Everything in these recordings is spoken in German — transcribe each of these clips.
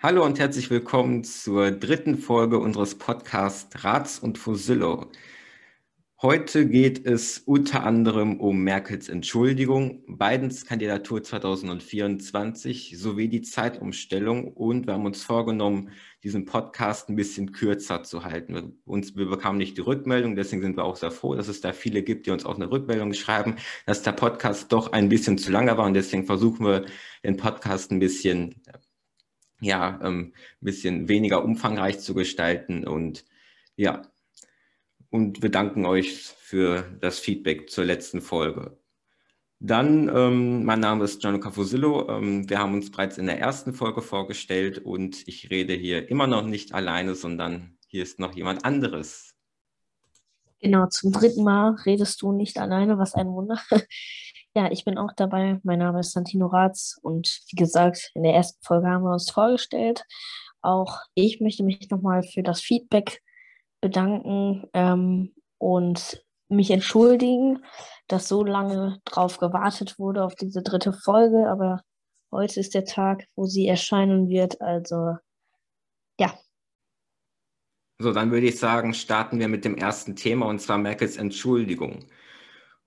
Hallo und herzlich willkommen zur dritten Folge unseres Podcasts Rats und Fusillo. Heute geht es unter anderem um Merkels Entschuldigung, Bidens Kandidatur 2024 sowie die Zeitumstellung und wir haben uns vorgenommen, diesen Podcast ein bisschen kürzer zu halten. Wir, uns, wir bekamen nicht die Rückmeldung, deswegen sind wir auch sehr froh, dass es da viele gibt, die uns auch eine Rückmeldung schreiben, dass der Podcast doch ein bisschen zu lange war und deswegen versuchen wir den Podcast ein bisschen ja, ähm, ein bisschen weniger umfangreich zu gestalten. Und ja, und wir danken euch für das Feedback zur letzten Folge. Dann, ähm, mein Name ist Gianluca Fusillo. Ähm, wir haben uns bereits in der ersten Folge vorgestellt und ich rede hier immer noch nicht alleine, sondern hier ist noch jemand anderes. Genau, zum dritten Mal redest du nicht alleine, was ein Wunder. Ja, ich bin auch dabei. Mein Name ist Santino Ratz und wie gesagt, in der ersten Folge haben wir uns vorgestellt. Auch ich möchte mich nochmal für das Feedback bedanken ähm, und mich entschuldigen, dass so lange drauf gewartet wurde auf diese dritte Folge, aber heute ist der Tag, wo sie erscheinen wird. Also ja. So, dann würde ich sagen, starten wir mit dem ersten Thema und zwar Merkels Entschuldigung.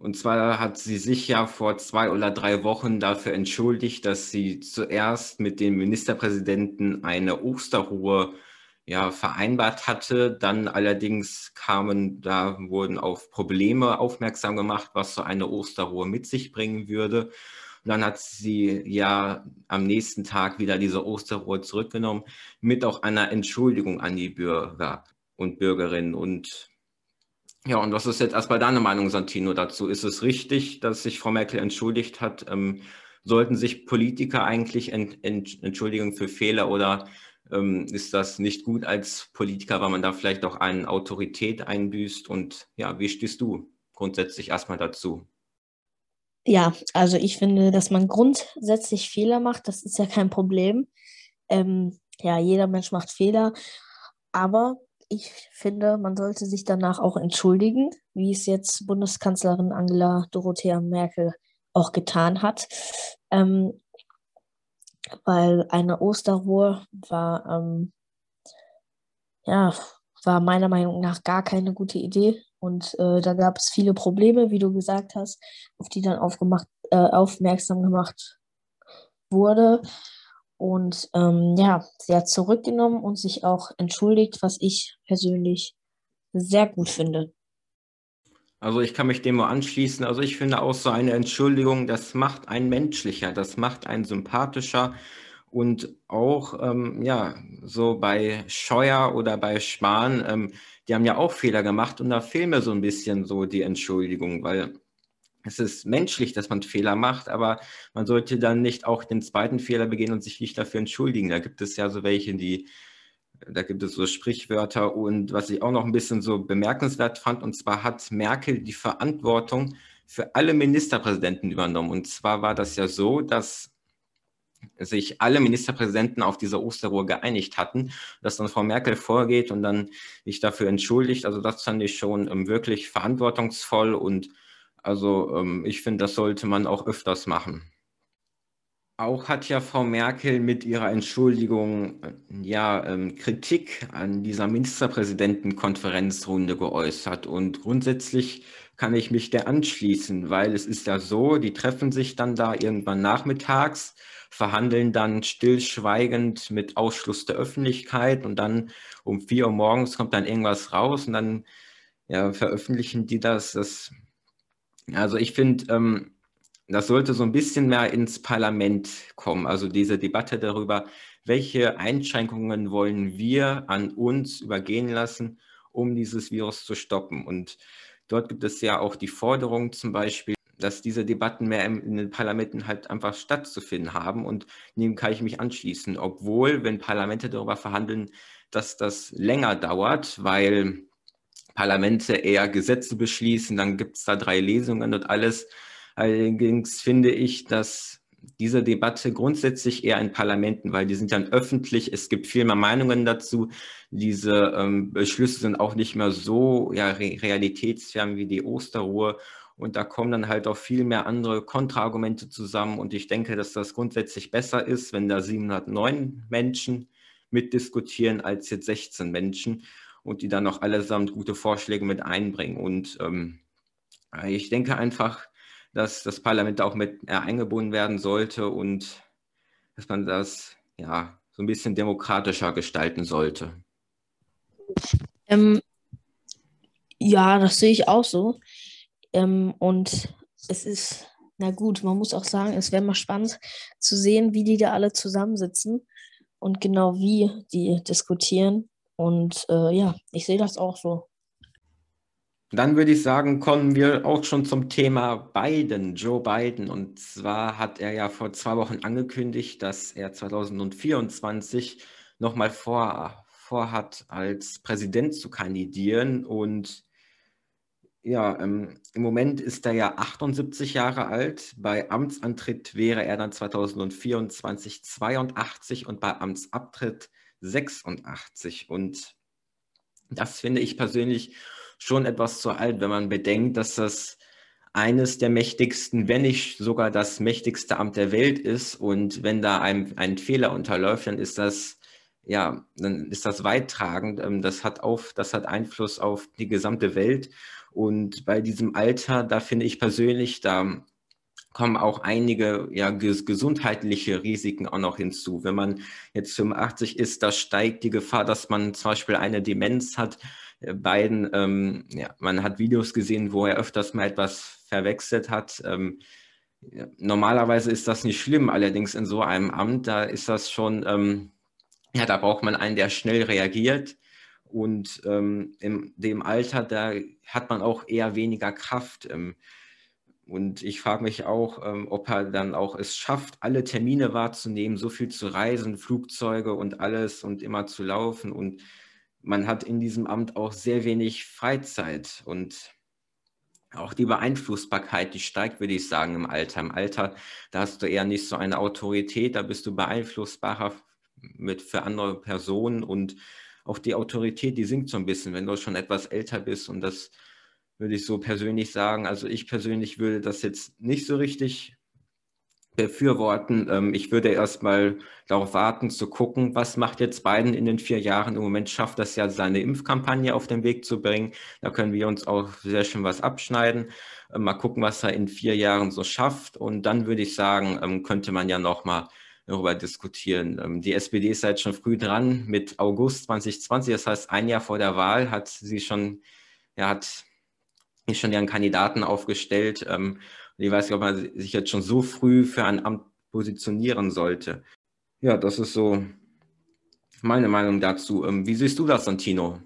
Und zwar hat sie sich ja vor zwei oder drei Wochen dafür entschuldigt, dass sie zuerst mit dem Ministerpräsidenten eine Osterruhe ja, vereinbart hatte. Dann allerdings kamen, da wurden auf Probleme aufmerksam gemacht, was so eine Osterruhe mit sich bringen würde. Und dann hat sie ja am nächsten Tag wieder diese Osterruhe zurückgenommen, mit auch einer Entschuldigung an die Bürger und Bürgerinnen. Und ja, und was ist jetzt erstmal deine Meinung, Santino, dazu? Ist es richtig, dass sich Frau Merkel entschuldigt hat? Ähm, sollten sich Politiker eigentlich ent, ent, entschuldigen für Fehler oder ähm, ist das nicht gut als Politiker, weil man da vielleicht auch eine Autorität einbüßt? Und ja, wie stehst du grundsätzlich erstmal dazu? Ja, also ich finde, dass man grundsätzlich Fehler macht, das ist ja kein Problem. Ähm, ja, jeder Mensch macht Fehler, aber ich finde, man sollte sich danach auch entschuldigen, wie es jetzt Bundeskanzlerin Angela Dorothea Merkel auch getan hat. Ähm, weil eine Osterruhe war, ähm, ja, war meiner Meinung nach gar keine gute Idee. Und äh, da gab es viele Probleme, wie du gesagt hast, auf die dann aufgemacht, äh, aufmerksam gemacht wurde. Und ähm, ja, sie hat zurückgenommen und sich auch entschuldigt, was ich persönlich sehr gut finde. Also ich kann mich dem mal anschließen. Also ich finde auch so eine Entschuldigung, das macht einen menschlicher, das macht einen sympathischer. Und auch, ähm, ja, so bei Scheuer oder bei Spahn, ähm, die haben ja auch Fehler gemacht und da fehlen mir so ein bisschen so die Entschuldigung, weil es ist menschlich, dass man Fehler macht, aber man sollte dann nicht auch den zweiten Fehler begehen und sich nicht dafür entschuldigen. Da gibt es ja so welche, die, da gibt es so Sprichwörter und was ich auch noch ein bisschen so bemerkenswert fand, und zwar hat Merkel die Verantwortung für alle Ministerpräsidenten übernommen. Und zwar war das ja so, dass sich alle Ministerpräsidenten auf diese Osterruhe geeinigt hatten, dass dann Frau Merkel vorgeht und dann sich dafür entschuldigt. Also das fand ich schon ähm, wirklich verantwortungsvoll und also ähm, ich finde, das sollte man auch öfters machen. Auch hat ja Frau Merkel mit ihrer Entschuldigung äh, ja ähm, Kritik an dieser Ministerpräsidentenkonferenzrunde geäußert. Und grundsätzlich kann ich mich der anschließen, weil es ist ja so, die treffen sich dann da irgendwann nachmittags, verhandeln dann stillschweigend mit Ausschluss der Öffentlichkeit und dann um vier Uhr morgens kommt dann irgendwas raus und dann ja, veröffentlichen die das. Das also ich finde, ähm, das sollte so ein bisschen mehr ins Parlament kommen. Also diese Debatte darüber, welche Einschränkungen wollen wir an uns übergehen lassen, um dieses Virus zu stoppen. Und dort gibt es ja auch die Forderung zum Beispiel, dass diese Debatten mehr in den Parlamenten halt einfach stattzufinden haben. Und dem kann ich mich anschließen, obwohl, wenn Parlamente darüber verhandeln, dass das länger dauert, weil Parlamente eher Gesetze beschließen, dann gibt es da drei Lesungen und alles. Allerdings finde ich, dass diese Debatte grundsätzlich eher in Parlamenten, weil die sind dann öffentlich, es gibt viel mehr Meinungen dazu. Diese ähm, Beschlüsse sind auch nicht mehr so ja, re realitätsfern wie die Osterruhe. Und da kommen dann halt auch viel mehr andere Kontraargumente zusammen. Und ich denke, dass das grundsätzlich besser ist, wenn da 709 Menschen mitdiskutieren als jetzt 16 Menschen und die dann noch allesamt gute Vorschläge mit einbringen. Und ähm, ich denke einfach, dass das Parlament auch mit äh, eingebunden werden sollte und dass man das ja so ein bisschen demokratischer gestalten sollte. Ähm, ja, das sehe ich auch so. Ähm, und es ist, na gut, man muss auch sagen, es wäre mal spannend zu sehen, wie die da alle zusammensitzen und genau wie die diskutieren. Und äh, ja, ich sehe das auch so. Dann würde ich sagen, kommen wir auch schon zum Thema Biden, Joe Biden. Und zwar hat er ja vor zwei Wochen angekündigt, dass er 2024 nochmal vor, vorhat, als Präsident zu kandidieren. Und ja, ähm, im Moment ist er ja 78 Jahre alt. Bei Amtsantritt wäre er dann 2024 82 und bei Amtsabtritt 86. Und das finde ich persönlich schon etwas zu alt, wenn man bedenkt, dass das eines der mächtigsten, wenn nicht sogar das mächtigste Amt der Welt ist. Und wenn da ein, ein Fehler unterläuft, dann ist das, ja, dann ist das weittragend. Ähm, das hat auf, das hat Einfluss auf die gesamte Welt. Und bei diesem Alter, da finde ich persönlich, da kommen auch einige ja, gesundheitliche Risiken auch noch hinzu. Wenn man jetzt 85 ist, da steigt die Gefahr, dass man zum Beispiel eine Demenz hat beiden, ähm, ja, man hat Videos gesehen, wo er öfters mal etwas verwechselt hat. Ähm, normalerweise ist das nicht schlimm, allerdings in so einem Amt, da ist das schon, ähm, ja, da braucht man einen, der schnell reagiert. Und ähm, in dem Alter, da hat man auch eher weniger Kraft. Und ich frage mich auch, ähm, ob er dann auch es schafft, alle Termine wahrzunehmen, so viel zu reisen, Flugzeuge und alles und immer zu laufen. Und man hat in diesem Amt auch sehr wenig Freizeit und auch die Beeinflussbarkeit, die steigt, würde ich sagen, im Alter. Im Alter, da hast du eher nicht so eine Autorität, da bist du beeinflussbarer mit für andere Personen und auch die Autorität, die sinkt so ein bisschen, wenn du schon etwas älter bist und das würde ich so persönlich sagen. Also ich persönlich würde das jetzt nicht so richtig befürworten. Ähm, ich würde erstmal darauf warten, zu gucken, was macht jetzt Biden in den vier Jahren. Im Moment schafft das ja, seine Impfkampagne auf den Weg zu bringen. Da können wir uns auch sehr schön was abschneiden. Ähm, mal gucken, was er in vier Jahren so schafft. Und dann würde ich sagen, ähm, könnte man ja nochmal darüber diskutieren. Die SPD ist halt schon früh dran mit August 2020. Das heißt, ein Jahr vor der Wahl hat sie schon, ja, hat schon ihren Kandidaten aufgestellt. Ich weiß nicht, ob man sich jetzt schon so früh für ein Amt positionieren sollte. Ja, das ist so meine Meinung dazu. Ähm, wie siehst du das, Santino?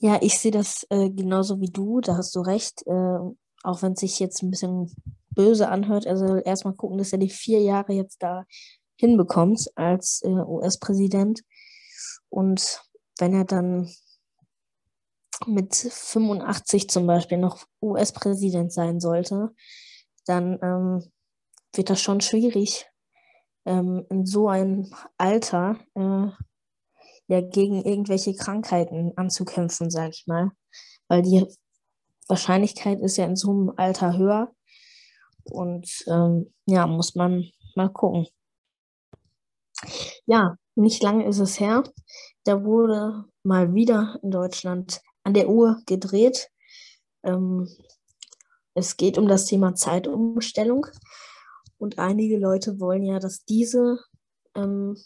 Ja, ich sehe das äh, genauso wie du. Da hast du recht. Äh, auch wenn es sich jetzt ein bisschen böse anhört. Also erstmal gucken, dass er die vier Jahre jetzt da hinbekommt als äh, US-Präsident. Und wenn er dann mit 85 zum Beispiel noch US-Präsident sein sollte, dann ähm, wird das schon schwierig, ähm, in so einem Alter äh, ja gegen irgendwelche Krankheiten anzukämpfen, sag ich mal. Weil die Wahrscheinlichkeit ist ja in so einem Alter höher. Und ähm, ja, muss man mal gucken. Ja, nicht lange ist es her. Da wurde mal wieder in Deutschland an der Uhr gedreht. Ähm, es geht um das Thema Zeitumstellung und einige Leute wollen ja, dass diese ähm,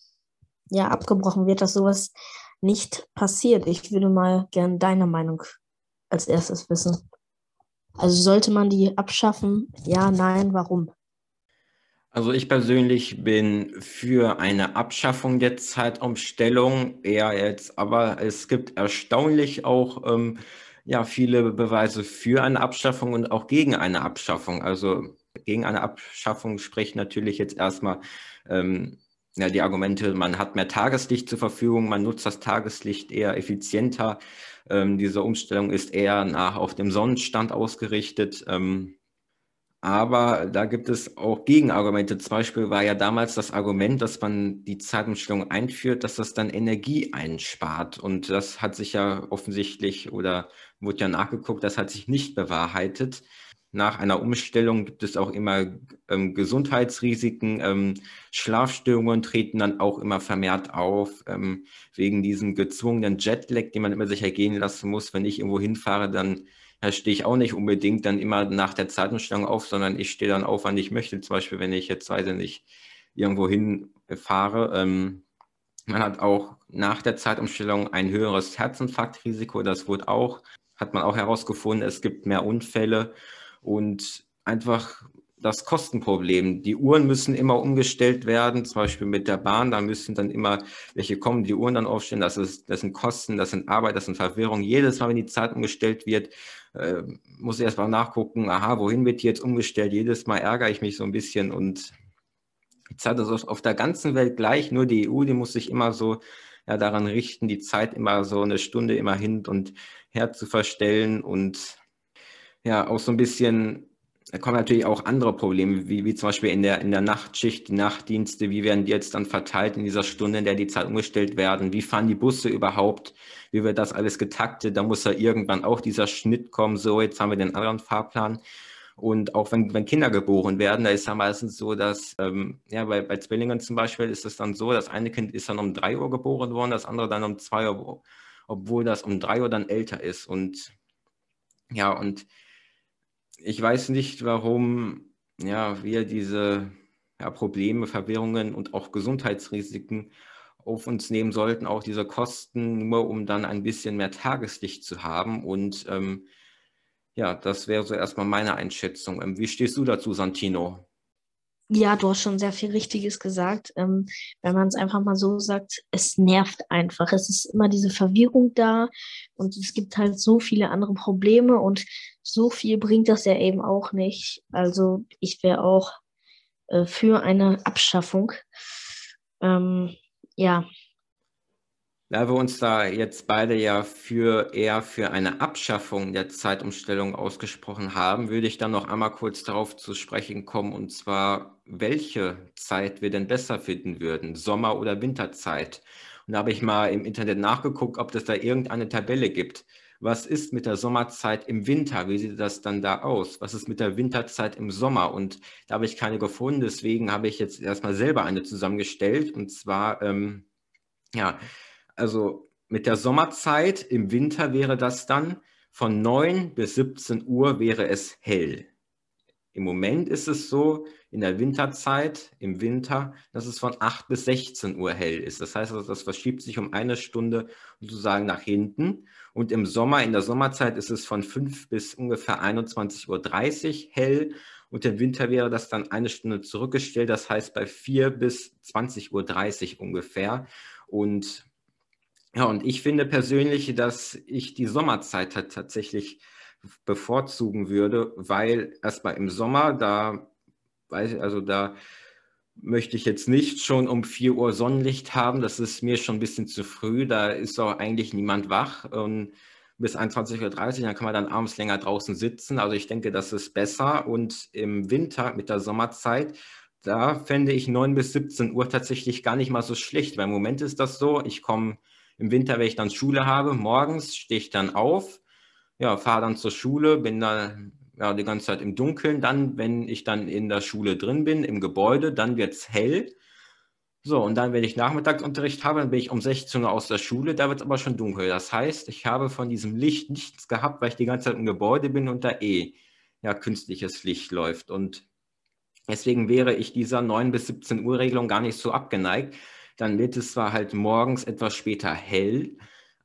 ja abgebrochen wird, dass sowas nicht passiert. Ich würde mal gerne deine Meinung als erstes wissen. Also sollte man die abschaffen? Ja, nein, warum? Also ich persönlich bin für eine Abschaffung der Zeitumstellung eher jetzt, aber es gibt erstaunlich auch ähm, ja viele Beweise für eine Abschaffung und auch gegen eine Abschaffung. Also gegen eine Abschaffung sprechen natürlich jetzt erstmal ähm, ja, die Argumente, man hat mehr Tageslicht zur Verfügung, man nutzt das Tageslicht eher effizienter. Ähm, diese Umstellung ist eher nach auf dem Sonnenstand ausgerichtet. Ähm, aber da gibt es auch Gegenargumente. Zum Beispiel war ja damals das Argument, dass man die Zeitumstellung einführt, dass das dann Energie einspart. Und das hat sich ja offensichtlich oder wurde ja nachgeguckt, das hat sich nicht bewahrheitet. Nach einer Umstellung gibt es auch immer ähm, Gesundheitsrisiken. Ähm, Schlafstörungen treten dann auch immer vermehrt auf, ähm, wegen diesem gezwungenen Jetlag, den man immer sich ergehen lassen muss. Wenn ich irgendwo hinfahre, dann ja, stehe ich auch nicht unbedingt dann immer nach der Zeitumstellung auf, sondern ich stehe dann auf, wann ich möchte. Zum Beispiel, wenn ich jetzt, weiß ich nicht, irgendwo hinfahre. Ähm, man hat auch nach der Zeitumstellung ein höheres Herzinfarktrisiko. Das wurde auch, hat man auch herausgefunden. Es gibt mehr Unfälle und einfach das Kostenproblem. Die Uhren müssen immer umgestellt werden, zum Beispiel mit der Bahn. Da müssen dann immer welche kommen, die Uhren dann aufstellen. Das, ist, das sind Kosten, das sind Arbeit, das sind Verwirrung. Jedes Mal, wenn die Zeit umgestellt wird, äh, muss ich erst mal nachgucken, aha, wohin wird die jetzt umgestellt? Jedes Mal ärgere ich mich so ein bisschen und die Zeit ist auf der ganzen Welt gleich, nur die EU, die muss sich immer so ja, daran richten, die Zeit immer so eine Stunde immer hin und her zu verstellen und ja, auch so ein bisschen, da kommen natürlich auch andere Probleme, wie, wie zum Beispiel in der, in der Nachtschicht, die Nachtdienste, wie werden die jetzt dann verteilt in dieser Stunde, in der die Zeit umgestellt werden, wie fahren die Busse überhaupt, wie wird das alles getaktet, da muss ja irgendwann auch dieser Schnitt kommen, so, jetzt haben wir den anderen Fahrplan. Und auch wenn, wenn Kinder geboren werden, da ist ja meistens so, dass, ähm, ja, bei, bei Zwillingen zum Beispiel ist es dann so, das eine Kind ist dann um drei Uhr geboren worden, das andere dann um zwei Uhr, obwohl das um drei Uhr dann älter ist. Und ja, und ich weiß nicht, warum ja, wir diese ja, Probleme, Verwirrungen und auch Gesundheitsrisiken auf uns nehmen sollten, auch diese Kosten, nur um dann ein bisschen mehr Tageslicht zu haben. Und ähm, ja, das wäre so erstmal meine Einschätzung. Ähm, wie stehst du dazu, Santino? Ja, du hast schon sehr viel Richtiges gesagt. Ähm, wenn man es einfach mal so sagt, es nervt einfach. Es ist immer diese Verwirrung da und es gibt halt so viele andere Probleme und so viel bringt das ja eben auch nicht. Also ich wäre auch äh, für eine Abschaffung. Ähm, ja, da wir uns da jetzt beide ja für eher für eine Abschaffung der Zeitumstellung ausgesprochen haben, würde ich dann noch einmal kurz darauf zu sprechen kommen, und zwar, welche Zeit wir denn besser finden würden, Sommer- oder Winterzeit. Und da habe ich mal im Internet nachgeguckt, ob es da irgendeine Tabelle gibt. Was ist mit der Sommerzeit im Winter? Wie sieht das dann da aus? Was ist mit der Winterzeit im Sommer? Und da habe ich keine gefunden, deswegen habe ich jetzt erstmal selber eine zusammengestellt. Und zwar, ähm, ja, also mit der Sommerzeit im Winter wäre das dann von 9 bis 17 Uhr wäre es hell. Im Moment ist es so, in der Winterzeit, im Winter, dass es von 8 bis 16 Uhr hell ist. Das heißt, also, das verschiebt sich um eine Stunde sozusagen nach hinten. Und im Sommer, in der Sommerzeit ist es von 5 bis ungefähr 21.30 Uhr hell. Und im Winter wäre das dann eine Stunde zurückgestellt. Das heißt bei 4 bis 20.30 Uhr ungefähr. Und ja, und ich finde persönlich, dass ich die Sommerzeit halt tatsächlich bevorzugen würde, weil erstmal im Sommer, da also da möchte ich jetzt nicht schon um 4 Uhr Sonnenlicht haben. Das ist mir schon ein bisschen zu früh. Da ist auch eigentlich niemand wach. Und bis 21.30 Uhr, dann kann man dann abends länger draußen sitzen. Also ich denke, das ist besser. Und im Winter mit der Sommerzeit, da fände ich 9 bis 17 Uhr tatsächlich gar nicht mal so schlecht. Weil im Moment ist das so, ich komme im Winter, wenn ich dann Schule habe, morgens stehe ich dann auf, ja, fahre dann zur Schule, bin dann ja, die ganze Zeit im Dunkeln. Dann, wenn ich dann in der Schule drin bin, im Gebäude, dann wird es hell. So, und dann, wenn ich Nachmittagsunterricht habe, dann bin ich um 16 Uhr aus der Schule, da wird es aber schon dunkel. Das heißt, ich habe von diesem Licht nichts gehabt, weil ich die ganze Zeit im Gebäude bin und da eh ja, künstliches Licht läuft. Und deswegen wäre ich dieser 9 bis 17 Uhr Regelung gar nicht so abgeneigt. Dann wird es zwar halt morgens etwas später hell,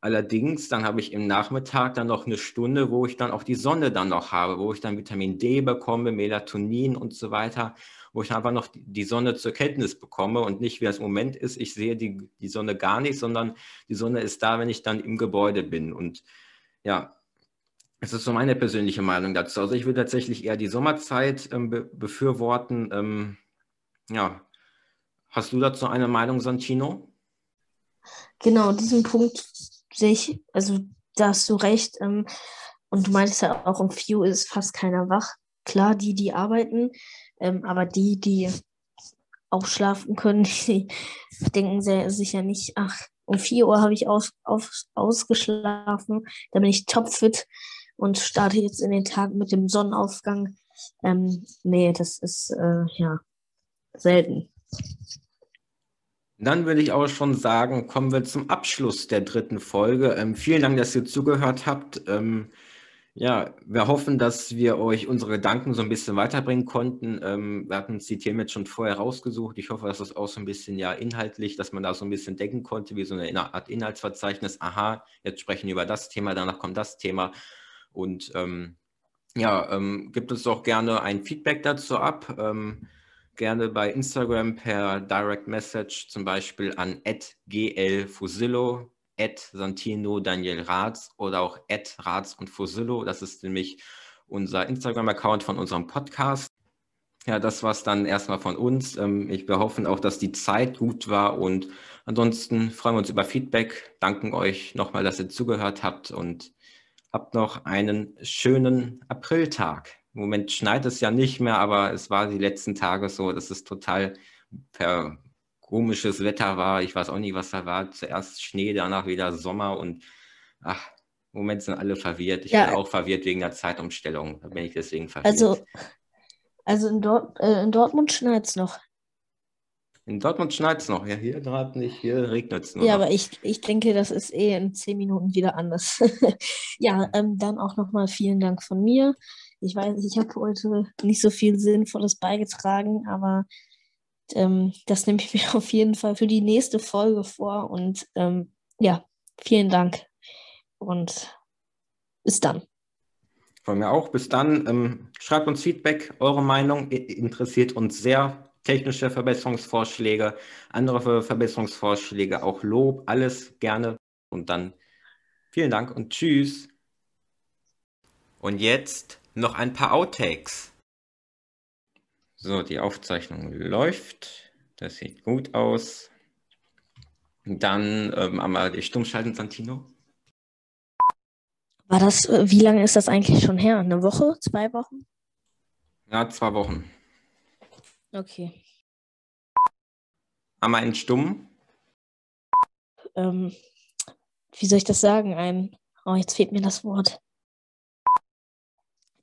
allerdings dann habe ich im Nachmittag dann noch eine Stunde, wo ich dann auch die Sonne dann noch habe, wo ich dann Vitamin D bekomme, Melatonin und so weiter, wo ich einfach noch die Sonne zur Kenntnis bekomme und nicht wie im Moment ist, ich sehe die, die Sonne gar nicht, sondern die Sonne ist da, wenn ich dann im Gebäude bin. Und ja, das ist so meine persönliche Meinung dazu. Also ich würde tatsächlich eher die Sommerzeit ähm, be befürworten. Ähm, ja, Hast du dazu eine Meinung, Santino? Genau, diesen Punkt sehe ich, also da hast du recht. Ähm, und du meinst ja auch, um 4 Uhr ist fast keiner wach. Klar, die, die arbeiten, ähm, aber die, die auch schlafen können, die denken sehr sicher nicht, ach, um 4 Uhr habe ich aus, auf, ausgeschlafen, da bin ich topfit und starte jetzt in den Tag mit dem Sonnenaufgang. Ähm, nee, das ist äh, ja selten. Dann würde ich auch schon sagen, kommen wir zum Abschluss der dritten Folge. Ähm, vielen Dank, dass ihr zugehört habt. Ähm, ja, wir hoffen, dass wir euch unsere Gedanken so ein bisschen weiterbringen konnten. Ähm, wir hatten uns die Themen jetzt schon vorher rausgesucht. Ich hoffe, dass das auch so ein bisschen ja inhaltlich, dass man da so ein bisschen denken konnte, wie so eine Art Inhaltsverzeichnis. Aha, jetzt sprechen wir über das Thema, danach kommt das Thema. Und ähm, ja, ähm, gibt uns doch gerne ein Feedback dazu ab. Gerne bei Instagram per Direct Message, zum Beispiel an glfusillo, Santino Daniel Ratz oder auch Ratz und Fusillo. Das ist nämlich unser Instagram-Account von unserem Podcast. Ja, das war es dann erstmal von uns. Ähm, ich, wir hoffen auch, dass die Zeit gut war und ansonsten freuen wir uns über Feedback. Danken euch nochmal, dass ihr zugehört habt und habt noch einen schönen Apriltag. Im Moment schneit es ja nicht mehr, aber es war die letzten Tage so, dass es total per komisches Wetter war. Ich weiß auch nicht, was da war. Zuerst Schnee, danach wieder Sommer und ach, im Moment sind alle verwirrt. Ich ja. bin auch verwirrt wegen der Zeitumstellung. Da bin ich deswegen verwirrt. Also, also in, Dort, äh, in Dortmund schneit es noch. In Dortmund schneit es noch. Ja, hier gerade nicht. Hier regnet es noch. Ja, aber ich, ich denke, das ist eh in zehn Minuten wieder anders. ja, ähm, dann auch nochmal vielen Dank von mir. Ich weiß, ich habe heute nicht so viel Sinnvolles beigetragen, aber ähm, das nehme ich mir auf jeden Fall für die nächste Folge vor. Und ähm, ja, vielen Dank und bis dann. Von mir auch. Bis dann. Ähm, schreibt uns Feedback, eure Meinung interessiert uns sehr. Technische Verbesserungsvorschläge, andere Verbesserungsvorschläge, auch Lob, alles gerne. Und dann vielen Dank und tschüss. Und jetzt noch ein paar Outtakes. So, die Aufzeichnung läuft. Das sieht gut aus. Dann ähm, einmal die Stummschalten, Santino. War das, äh, wie lange ist das eigentlich schon her? Eine Woche? Zwei Wochen? Ja, zwei Wochen. Okay. Einmal in Stumm. Ähm, wie soll ich das sagen? Ein, oh, jetzt fehlt mir das Wort.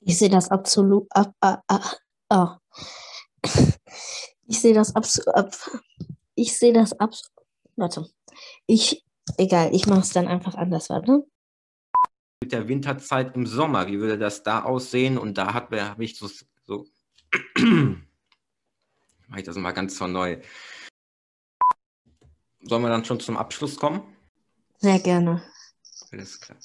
Ich sehe das absolut. Ab, ab, ab, oh. Ich sehe das absolut. Ab, ich sehe das absolut. Warte. Ich. Egal, ich mache es dann einfach anders, warte. Mit der Winterzeit im Sommer, wie würde das da aussehen? Und da habe ich so. so mache ich das mal ganz von neu. Sollen wir dann schon zum Abschluss kommen? Sehr gerne. Alles klar.